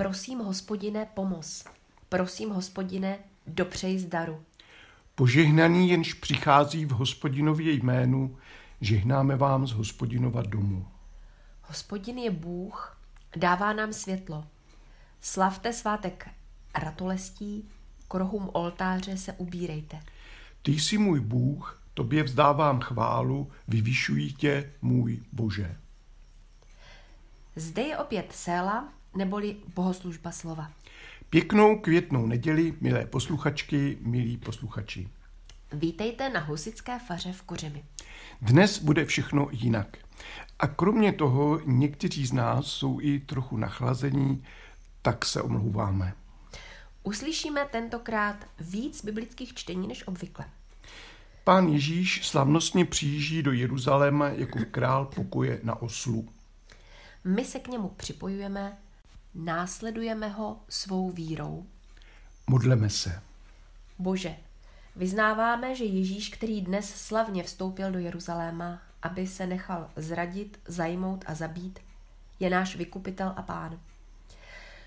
Prosím, hospodine, pomoz. Prosím, hospodine, dopřej zdaru. Požehnaný jenž přichází v hospodinově jménu, žehnáme vám z hospodinova domu. Hospodin je Bůh, dává nám světlo. Slavte svátek ratolestí, k rohům oltáře se ubírejte. Ty jsi můj Bůh, tobě vzdávám chválu, vyvyšují tě, můj Bože. Zde je opět séla, neboli bohoslužba slova. Pěknou květnou neděli, milé posluchačky, milí posluchači. Vítejte na husické faře v Kořemi. Dnes bude všechno jinak. A kromě toho někteří z nás jsou i trochu nachlazení, tak se omlouváme. Uslyšíme tentokrát víc biblických čtení než obvykle. Pán Ježíš slavnostně přijíždí do Jeruzaléma jako král pokoje na oslu. My se k němu připojujeme, následujeme ho svou vírou. Modleme se. Bože, vyznáváme, že Ježíš, který dnes slavně vstoupil do Jeruzaléma, aby se nechal zradit, zajmout a zabít, je náš vykupitel a pán.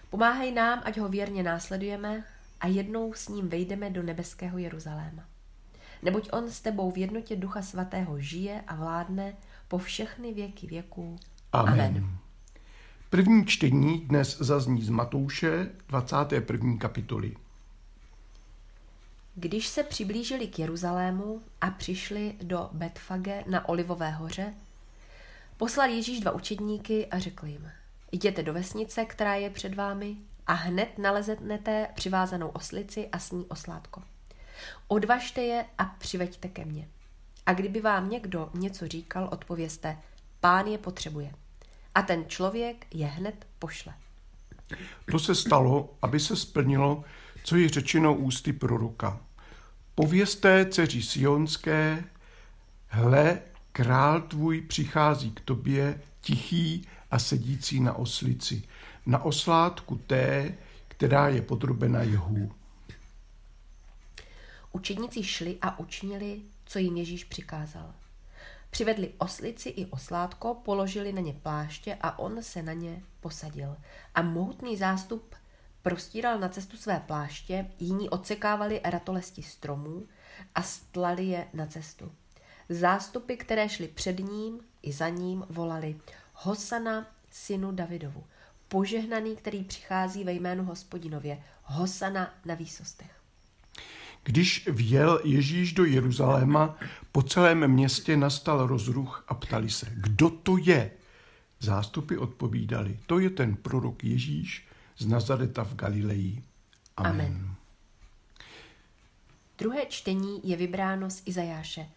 Pomáhej nám, ať ho věrně následujeme a jednou s ním vejdeme do nebeského Jeruzaléma. Neboť on s tebou v jednotě Ducha Svatého žije a vládne po všechny věky věků. Amen. Amen. První čtení dnes zazní z Matouše 21. kapitoly. Když se přiblížili k Jeruzalému a přišli do Betfage na Olivové hoře, poslal Ježíš dva učedníky a řekl jim, jděte do vesnice, která je před vámi a hned naleznete přivázanou oslici a s ní oslátko. Odvažte je a přiveďte ke mně. A kdyby vám někdo něco říkal, odpověste, pán je potřebuje. A ten člověk je hned pošle. To se stalo, aby se splnilo, co je řečeno ústy proroka. Povězte dceři Sionské, hle, král tvůj přichází k tobě, tichý a sedící na oslici, na oslátku té, která je podrobena jehu. Učedníci šli a učinili, co jim Ježíš přikázal. Přivedli oslici i oslátko, položili na ně pláště a on se na ně posadil. A mohutný zástup prostíral na cestu své pláště, jiní odsekávali ratolesti stromů a stlali je na cestu. Zástupy, které šly před ním i za ním, volali Hosana, synu Davidovu, požehnaný, který přichází ve jménu hospodinově, Hosana na výsostech. Když vjel Ježíš do Jeruzaléma, po celém městě nastal rozruch a ptali se, kdo to je? Zástupy odpovídali, to je ten prorok Ježíš z Nazareta v Galileji. Amen. Amen. Druhé čtení je vybráno z Izajáše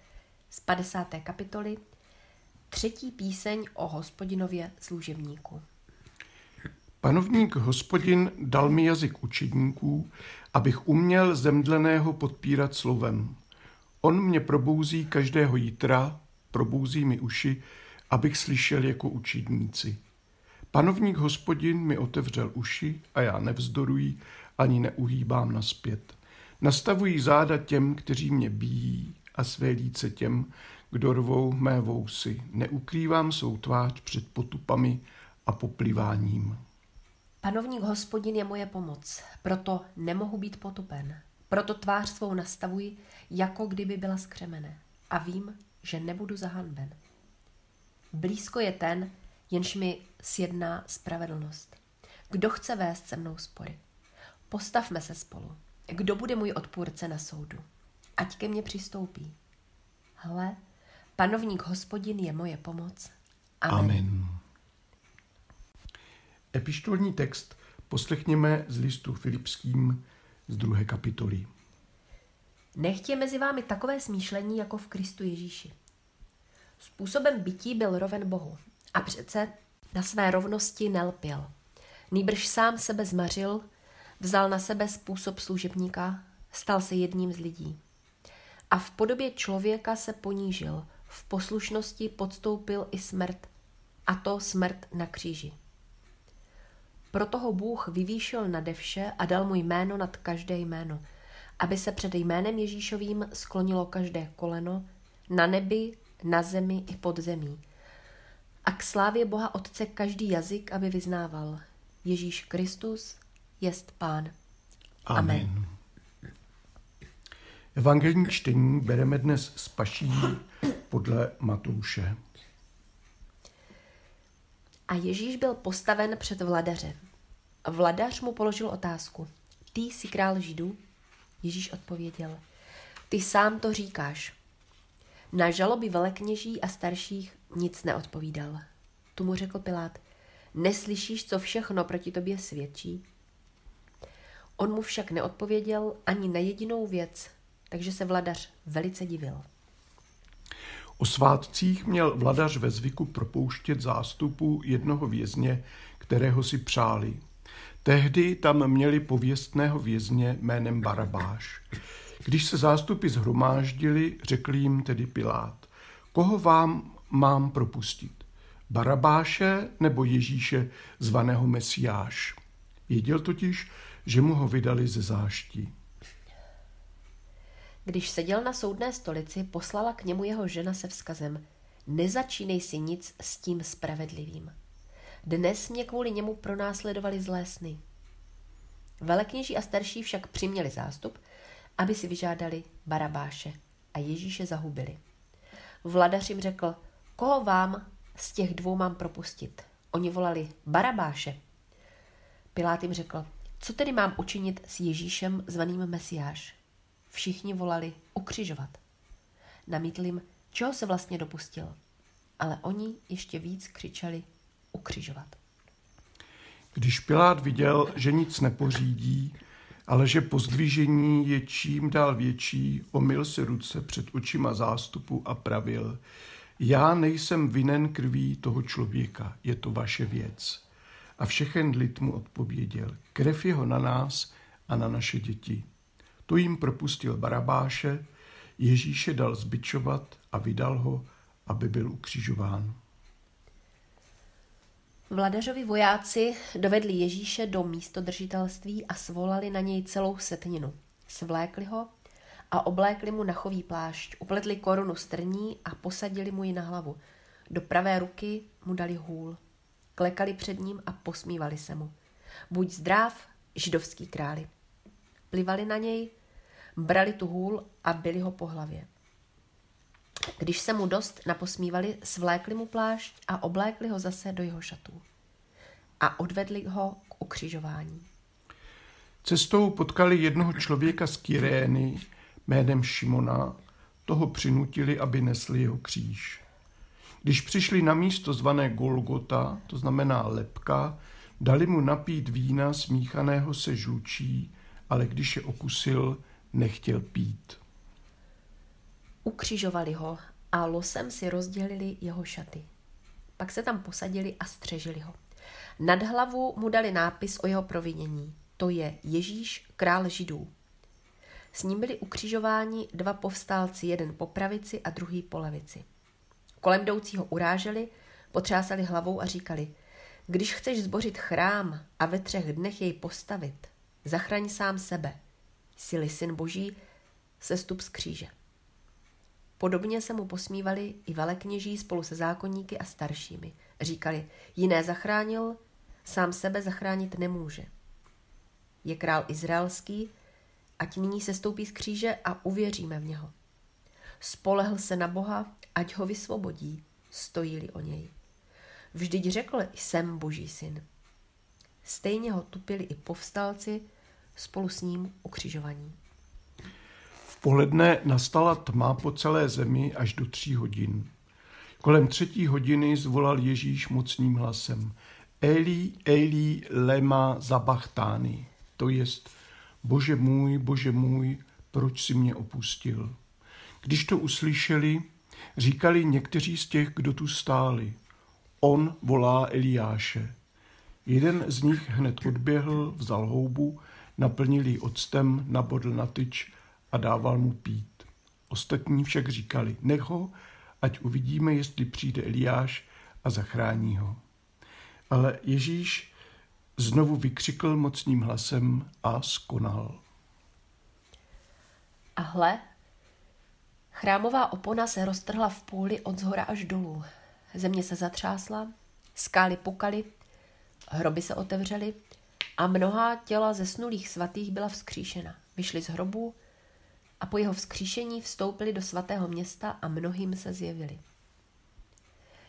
z 50. kapitoly, třetí píseň o hospodinově služebníku. Panovník hospodin dal mi jazyk učedníků, abych uměl zemdleného podpírat slovem. On mě probouzí každého jítra, probouzí mi uši, abych slyšel jako učedníci. Panovník hospodin mi otevřel uši a já nevzdoruji ani neuhýbám naspět. Nastavují záda těm, kteří mě bíjí a své líce těm, kdo rvou mé vousy. Neukrývám svou tvář před potupami a popliváním. Panovník hospodin je moje pomoc, proto nemohu být potupen. Proto tvář svou nastavuji, jako kdyby byla skřemené. A vím, že nebudu zahanben. Blízko je ten, jenž mi sjedná spravedlnost. Kdo chce vést se mnou spory? Postavme se spolu. Kdo bude můj odpůrce na soudu? Ať ke mně přistoupí. Hle, panovník hospodin je moje pomoc. Amen. Amen. Epištolní text poslechněme z listu Filipským z druhé kapitoly. Nechtě mezi vámi takové smýšlení jako v Kristu Ježíši. Způsobem bytí byl roven Bohu a přece na své rovnosti nelpěl. Nýbrž sám sebe zmařil, vzal na sebe způsob služebníka, stal se jedním z lidí. A v podobě člověka se ponížil, v poslušnosti podstoupil i smrt, a to smrt na kříži. Proto ho Bůh vyvýšil nade vše a dal mu jméno nad každé jméno, aby se před jménem Ježíšovým sklonilo každé koleno, na nebi, na zemi i pod zemí. A k slávě Boha Otce každý jazyk, aby vyznával. Ježíš Kristus jest Pán. Amen. Amen. Evangelní čtení bereme dnes z paší podle Matouše. A Ježíš byl postaven před vladaře. Vladař mu položil otázku. Ty jsi král židů? Ježíš odpověděl. Ty sám to říkáš. Na žaloby velekněží a starších nic neodpovídal. Tu mu řekl Pilát. Neslyšíš, co všechno proti tobě svědčí? On mu však neodpověděl ani na jedinou věc, takže se vladař velice divil. O svátcích měl vladař ve zvyku propouštět zástupu jednoho vězně, kterého si přáli. Tehdy tam měli pověstného vězně jménem Barabáš. Když se zástupy zhromáždili, řekl jim tedy Pilát, koho vám mám propustit? Barabáše nebo Ježíše zvaného Mesiáš? Věděl totiž, že mu ho vydali ze záští. Když seděl na soudné stolici, poslala k němu jeho žena se vzkazem Nezačínej si nic s tím spravedlivým. Dnes mě kvůli němu pronásledovali zlé sny. Velekněží a starší však přiměli zástup, aby si vyžádali Barabáše a Ježíše zahubili. Vladař jim řekl, koho vám z těch dvou mám propustit? Oni volali Barabáše. Pilát jim řekl, co tedy mám učinit s Ježíšem zvaným Mesiáš? Všichni volali ukřižovat. Namítl jim, čeho se vlastně dopustil. Ale oni ještě víc křičeli ukřižovat. Když Pilát viděl, že nic nepořídí, ale že pozdvižení je čím dál větší, omyl si ruce před očima zástupu a pravil, já nejsem vinen krví toho člověka, je to vaše věc. A všechen lid mu odpověděl, krev jeho na nás a na naše děti. To jim propustil Barabáše, Ježíše dal zbičovat a vydal ho, aby byl ukřižován. Vladařovi vojáci dovedli Ježíše do místodržitelství a svolali na něj celou setninu. Svlékli ho a oblékli mu na chový plášť, upletli korunu strní a posadili mu ji na hlavu. Do pravé ruky mu dali hůl. Klekali před ním a posmívali se mu. Buď zdrav, židovský králi. Plivali na něj, brali tu hůl a byli ho po hlavě. Když se mu dost naposmívali, svlékli mu plášť a oblékli ho zase do jeho šatů. A odvedli ho k ukřižování. Cestou potkali jednoho člověka z Kyrény jménem Šimona, toho přinutili, aby nesli jeho kříž. Když přišli na místo zvané Golgota, to znamená lepka, dali mu napít vína smíchaného se žlučí, ale když je okusil, nechtěl pít. Ukřižovali ho a losem si rozdělili jeho šaty. Pak se tam posadili a střežili ho. Nad hlavu mu dali nápis o jeho provinění. To je Ježíš, král židů. S ním byli ukřižováni dva povstálci, jeden po pravici a druhý po levici. Kolem jdoucího uráželi, potřásali hlavou a říkali, když chceš zbořit chrám a ve třech dnech jej postavit, zachraň sám sebe. Jsi syn boží, sestup z kříže. Podobně se mu posmívali i velekněží spolu se zákonníky a staršími. Říkali, jiné zachránil, sám sebe zachránit nemůže. Je král izraelský, ať nyní se stoupí z kříže a uvěříme v něho. Spolehl se na Boha, ať ho vysvobodí, stojí o něj. Vždyť řekl, jsem boží syn. Stejně ho tupili i povstalci spolu s ním ukřižovaní poledne nastala tma po celé zemi až do tří hodin. Kolem třetí hodiny zvolal Ježíš mocným hlasem Eli, Eli, lema zabachtány, to jest Bože můj, Bože můj, proč si mě opustil? Když to uslyšeli, říkali někteří z těch, kdo tu stáli. On volá Eliáše. Jeden z nich hned odběhl, vzal houbu, naplnil ji octem, nabodl na tyč a dával mu pít. Ostatní však říkali, nech ho, ať uvidíme, jestli přijde Eliáš a zachrání ho. Ale Ježíš znovu vykřikl mocným hlasem a skonal. A hle, chrámová opona se roztrhla v půli od zhora až dolů. Země se zatřásla, skály pukaly, Hroby se otevřely a mnoha těla zesnulých svatých byla vzkříšena. Vyšli z hrobů a po jeho vzkříšení vstoupili do svatého města a mnohým se zjevili.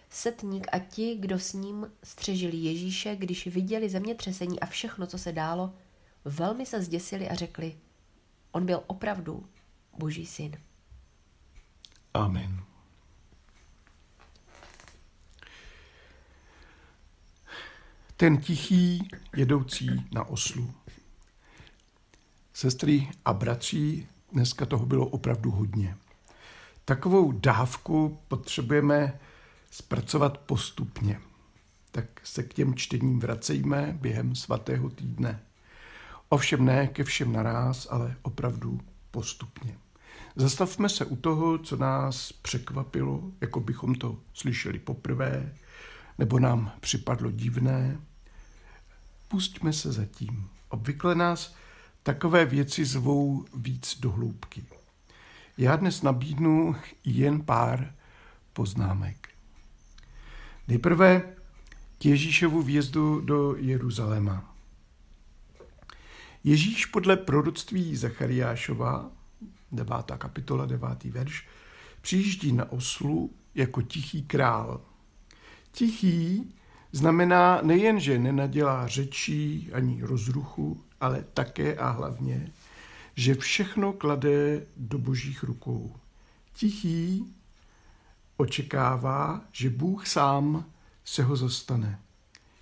Setník a ti, kdo s ním střežili Ježíše, když viděli zemětřesení a všechno, co se dálo, velmi se zděsili a řekli, on byl opravdu Boží syn. Amen. Ten tichý jedoucí na oslu. Sestry a bratři, dneska toho bylo opravdu hodně. Takovou dávku potřebujeme zpracovat postupně. Tak se k těm čtením vracejme během svatého týdne. Ovšem ne ke všem naraz, ale opravdu postupně. Zastavme se u toho, co nás překvapilo, jako bychom to slyšeli poprvé, nebo nám připadlo divné. Pustíme se zatím. Obvykle nás takové věci zvou víc do hloubky. Já dnes nabídnu jen pár poznámek. Nejprve k Ježíšovu vjezdu do Jeruzaléma. Ježíš podle proroctví Zachariášova, 9. kapitola, 9. verš, přijíždí na oslu jako tichý král. Tichý znamená nejen, že nenadělá řečí ani rozruchu, ale také a hlavně, že všechno klade do božích rukou. Tichý očekává, že Bůh sám se ho zastane.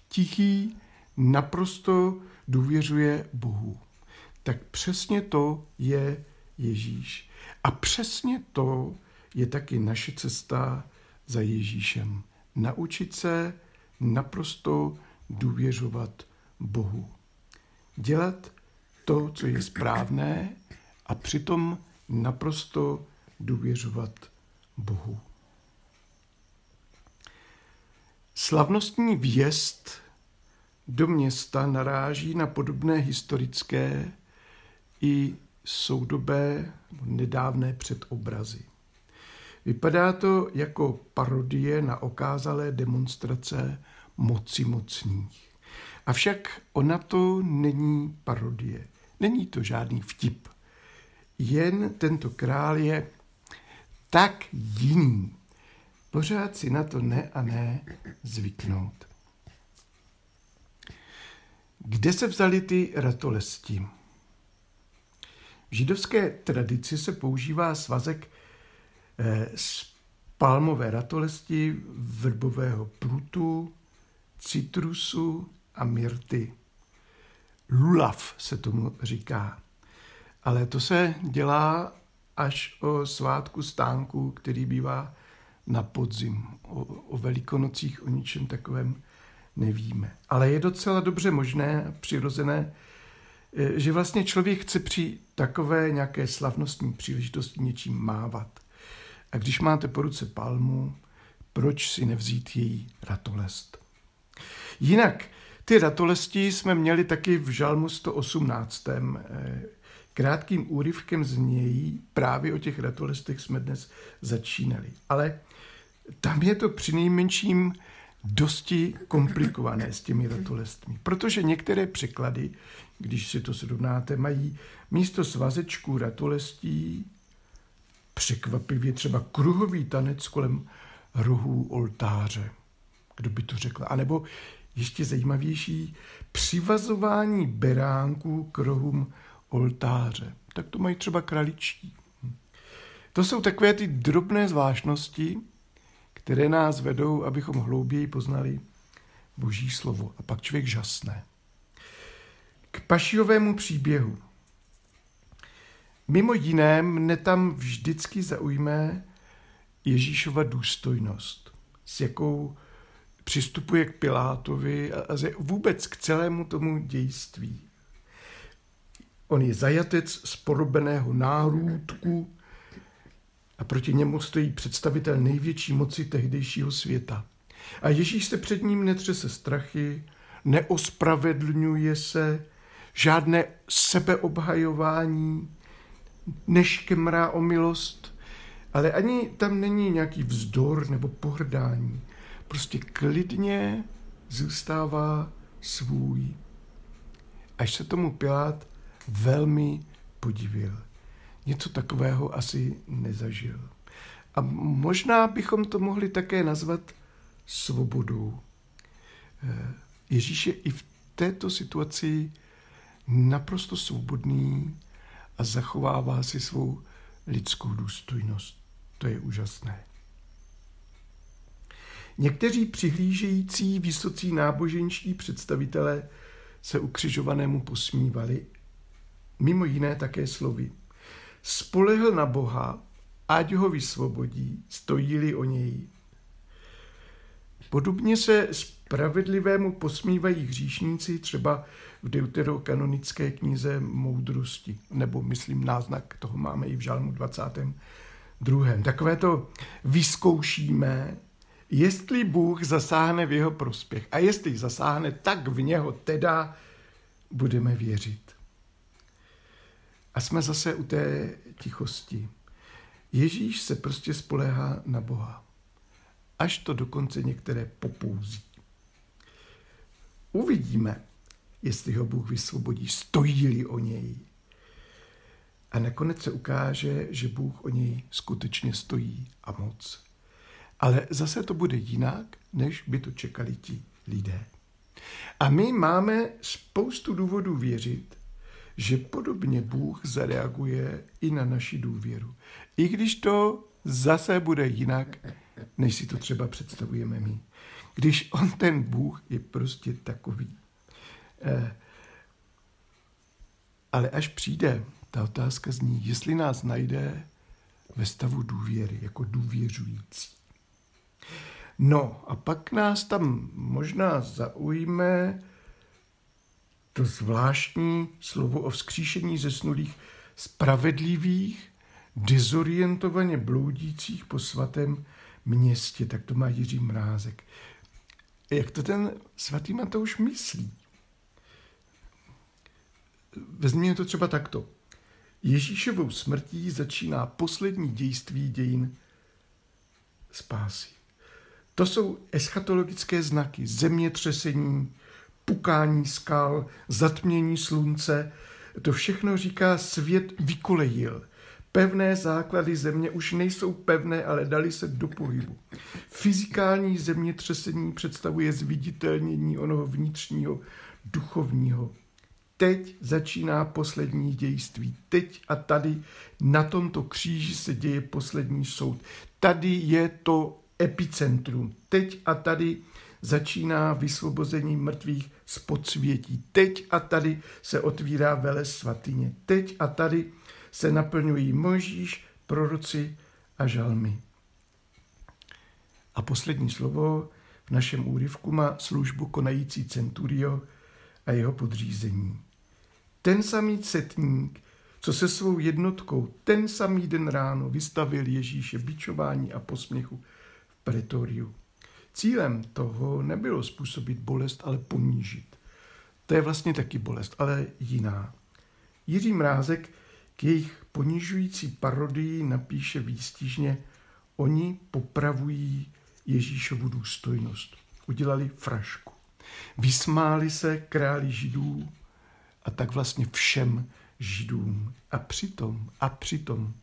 Tichý naprosto důvěřuje Bohu. Tak přesně to je Ježíš. A přesně to je taky naše cesta za Ježíšem. Naučit se naprosto důvěřovat Bohu. Dělat to, co je správné a přitom naprosto důvěřovat Bohu. Slavnostní vjezd do města naráží na podobné historické i soudobé nedávné předobrazy. Vypadá to jako parodie na okázalé demonstrace moci mocných. Avšak ona to není parodie. Není to žádný vtip. Jen tento král je tak jiný, Pořád si na to ne a ne zvyknout. Kde se vzali ty ratolesti? V židovské tradici se používá svazek z palmové ratolesti, vrbového prutu, citrusu a myrty. Lulav se tomu říká. Ale to se dělá až o svátku stánku, který bývá na podzim. O, o velikonocích, o ničem takovém nevíme. Ale je docela dobře možné, přirozené, e, že vlastně člověk chce při takové nějaké slavnostní příležitosti něčím mávat. A když máte po ruce palmu, proč si nevzít její ratolest? Jinak, ty ratolesti jsme měli taky v žalmu 118. Krátkým úryvkem z něj právě o těch ratolestech jsme dnes začínali. Ale tam je to při nejmenším dosti komplikované s těmi ratolestmi, protože některé překlady, když si to srovnáte, mají místo svazečků ratolestí překvapivě třeba kruhový tanec kolem rohů oltáře. Kdo by to řekl? A nebo ještě zajímavější, přivazování beránků k rohům oltáře. Tak to mají třeba kraličtí. To jsou takové ty drobné zvláštnosti, které nás vedou, abychom hlouběji poznali Boží slovo. A pak člověk žasne. K pašiovému příběhu. Mimo jiné mne tam vždycky zaujme Ježíšova důstojnost, s jakou přistupuje k Pilátovi a vůbec k celému tomu dějství. On je zajatec z porobeného náhrůdku, a proti němu stojí představitel největší moci tehdejšího světa. A Ježíš se před ním netřese strachy, neospravedlňuje se, žádné sebeobhajování, neškemrá o milost, ale ani tam není nějaký vzdor nebo pohrdání. Prostě klidně zůstává svůj. Až se tomu Pilát velmi podivil. Něco takového asi nezažil. A možná bychom to mohli také nazvat svobodou. Eh, Ježíš je i v této situaci naprosto svobodný a zachovává si svou lidskou důstojnost. To je úžasné. Někteří přihlížející vysocí náboženští představitelé se ukřižovanému posmívali, mimo jiné také slovy. Spolehl na Boha, ať ho vysvobodí, stojí-li o něj. Podobně se spravedlivému posmívají hříšníci třeba v deuterokanonické knize Moudrosti, nebo myslím náznak toho máme i v žalmu 22. Takové to vyzkoušíme, jestli Bůh zasáhne v jeho prospěch a jestli zasáhne, tak v něho teda budeme věřit. A jsme zase u té tichosti. Ježíš se prostě spoléhá na Boha. Až to dokonce některé popouzí. Uvidíme, jestli ho Bůh vysvobodí, stojí-li o něj. A nakonec se ukáže, že Bůh o něj skutečně stojí a moc. Ale zase to bude jinak, než by to čekali ti lidé. A my máme spoustu důvodů věřit, že podobně Bůh zareaguje i na naši důvěru. I když to zase bude jinak, než si to třeba představujeme my. Když on ten Bůh je prostě takový. Eh, ale až přijde, ta otázka zní, jestli nás najde ve stavu důvěry, jako důvěřující. No a pak nás tam možná zaujme to zvláštní slovo o vzkříšení ze snulých spravedlivých, dezorientovaně bloudících po svatém městě, tak to má Jiří Mrázek. Jak to ten svatý Matouš myslí? Vezměme to třeba takto. Ježíšovou smrtí začíná poslední dějství dějin spásy. To jsou eschatologické znaky, zemětřesení, pukání skal, zatmění slunce. To všechno říká svět vykolejil. Pevné základy země už nejsou pevné, ale dali se do pohybu. Fyzikální zemětřesení představuje zviditelnění onoho vnitřního, duchovního. Teď začíná poslední dějství. Teď a tady na tomto kříži se děje poslední soud. Tady je to epicentrum. Teď a tady začíná vysvobození mrtvých z podsvětí. Teď a tady se otvírá vele svatyně. Teď a tady se naplňují Možíš, proroci a žalmy. A poslední slovo v našem úryvku má službu konající centurio a jeho podřízení. Ten samý setník, co se svou jednotkou ten samý den ráno vystavil Ježíše bičování a posměchu v pretoriu. Cílem toho nebylo způsobit bolest, ale ponížit. To je vlastně taky bolest, ale jiná. Jiří Mrázek k jejich ponižující parodii napíše výstižně Oni popravují Ježíšovu důstojnost. Udělali frašku. Vysmáli se králi židů a tak vlastně všem židům. A přitom, a přitom,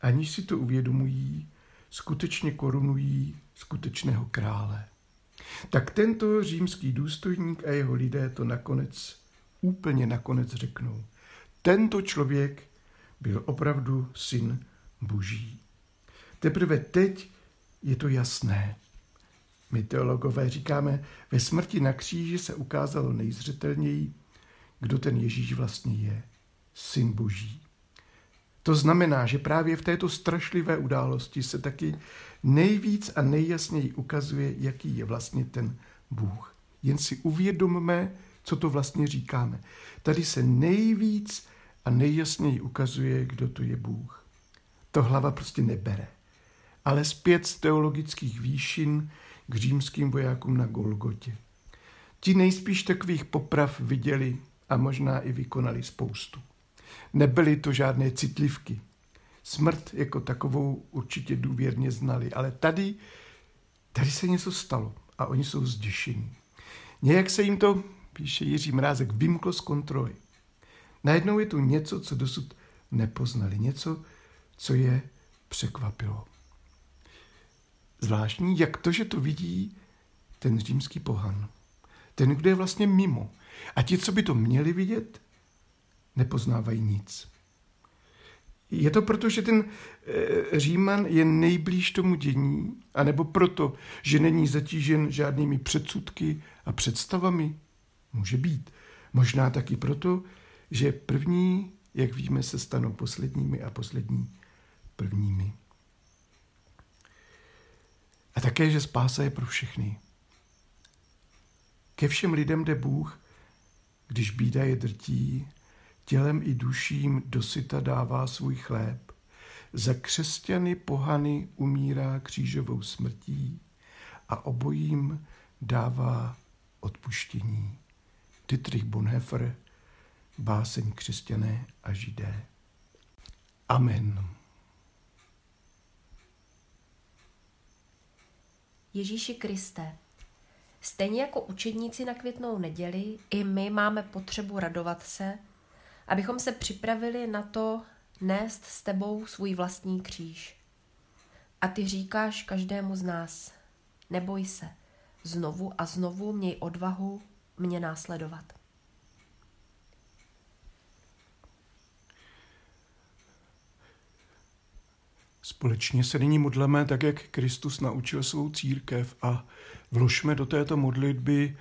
aniž si to uvědomují, skutečně korunují skutečného krále. Tak tento římský důstojník a jeho lidé to nakonec, úplně nakonec řeknou. Tento člověk byl opravdu syn boží. Teprve teď je to jasné. My teologové říkáme, ve smrti na kříži se ukázalo nejzřetelněji, kdo ten Ježíš vlastně je. Syn boží. To znamená, že právě v této strašlivé události se taky nejvíc a nejjasněji ukazuje, jaký je vlastně ten Bůh. Jen si uvědomme, co to vlastně říkáme. Tady se nejvíc a nejjasněji ukazuje, kdo to je Bůh. To hlava prostě nebere. Ale zpět z teologických výšin k římským vojákům na Golgotě. Ti nejspíš takových poprav viděli a možná i vykonali spoustu. Nebyly to žádné citlivky. Smrt jako takovou určitě důvěrně znali, ale tady, tady se něco stalo a oni jsou zděšení. Nějak se jim to píše Jiří Mrázek, vymklo z kontroly. Najednou je tu něco, co dosud nepoznali, něco, co je překvapilo. Zvláštní, jak to, že to vidí ten římský pohan. Ten, kdo je vlastně mimo. A ti, co by to měli vidět, nepoznávají nic. Je to proto, že ten e, Říman je nejblíž tomu dění, anebo proto, že není zatížen žádnými předsudky a představami? Může být. Možná taky proto, že první, jak víme, se stanou posledními a poslední prvními. A také, že spása je pro všechny. Ke všem lidem jde Bůh, když bída je drtí, tělem i duším dosyta dává svůj chléb. Za křesťany pohany umírá křížovou smrtí a obojím dává odpuštění. Dietrich Bonhoeffer, báseň křesťané a židé. Amen. Ježíši Kriste, stejně jako učedníci na květnou neděli, i my máme potřebu radovat se, abychom se připravili na to nést s tebou svůj vlastní kříž. A ty říkáš každému z nás, neboj se, znovu a znovu měj odvahu mě následovat. Společně se nyní modleme tak, jak Kristus naučil svou církev a vložme do této modlitby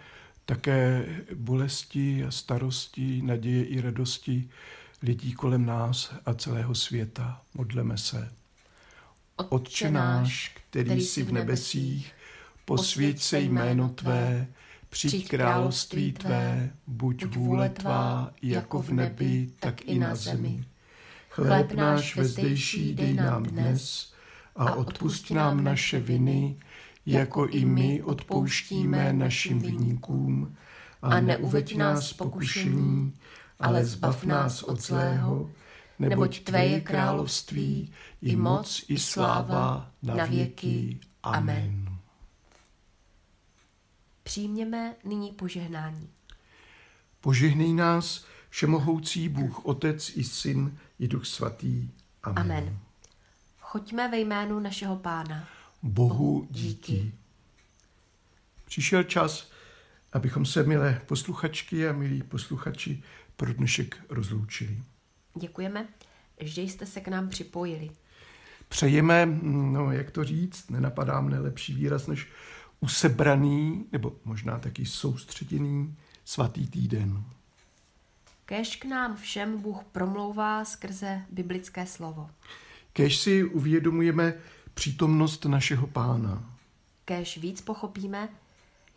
také bolesti a starosti, naděje i radosti lidí kolem nás a celého světa. Modleme se. Otče náš, který jsi v nebesích, posvěď se jméno Tvé, přijď království Tvé, buď vůle Tvá, jako v nebi, tak i na zemi. Chléb náš vezdejší dej nám dnes a odpust nám naše viny, jako i my odpouštíme našim viníkům. A neuveď nás pokušení, ale zbav nás od zlého, neboť Tvé je království, i moc, i sláva na věky. Amen. Přijměme nyní požehnání. Požehnej nás, všemohoucí Bůh, Otec i Syn i Duch Svatý. Amen. Amen. Choďme ve jménu našeho Pána. Bohu díky. Přišel čas, abychom se, milé posluchačky a milí posluchači, pro dnešek rozloučili. Děkujeme, že jste se k nám připojili. Přejeme, no jak to říct, nenapadá mne lepší výraz než usebraný, nebo možná taky soustředěný svatý týden. Kéž k nám všem Bůh promlouvá skrze biblické slovo. Kéž si uvědomujeme přítomnost našeho pána. Kéž víc pochopíme,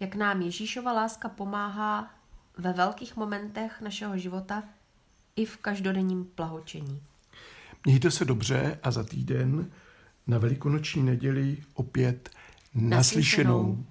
jak nám Ježíšova láska pomáhá ve velkých momentech našeho života i v každodenním plahočení. Mějte se dobře a za týden na velikonoční neděli opět naslyšenou. naslyšenou.